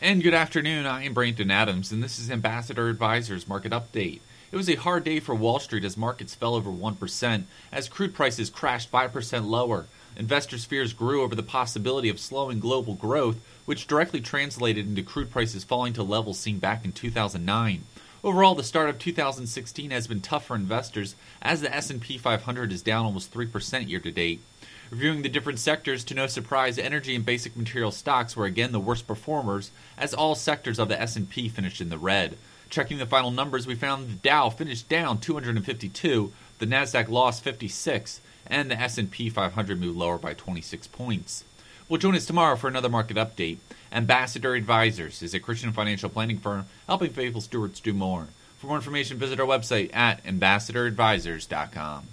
And good afternoon, I am Brandon Adams, and this is Ambassador Advisors Market Update. It was a hard day for Wall Street as markets fell over 1%, as crude prices crashed 5% lower. Investors' fears grew over the possibility of slowing global growth, which directly translated into crude prices falling to levels seen back in 2009. Overall, the start of 2016 has been tough for investors, as the S&P 500 is down almost 3% year to date. Reviewing the different sectors, to no surprise, energy and basic material stocks were again the worst performers, as all sectors of the S&P finished in the red. Checking the final numbers, we found the Dow finished down 252, the Nasdaq lost 56, and the S&P 500 moved lower by 26 points. Well, join us tomorrow for another market update. Ambassador Advisors is a Christian financial planning firm helping faithful stewards do more. For more information, visit our website at ambassadoradvisors.com.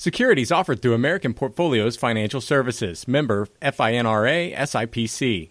Securities offered through American Portfolios Financial Services, member FINRA SIPC.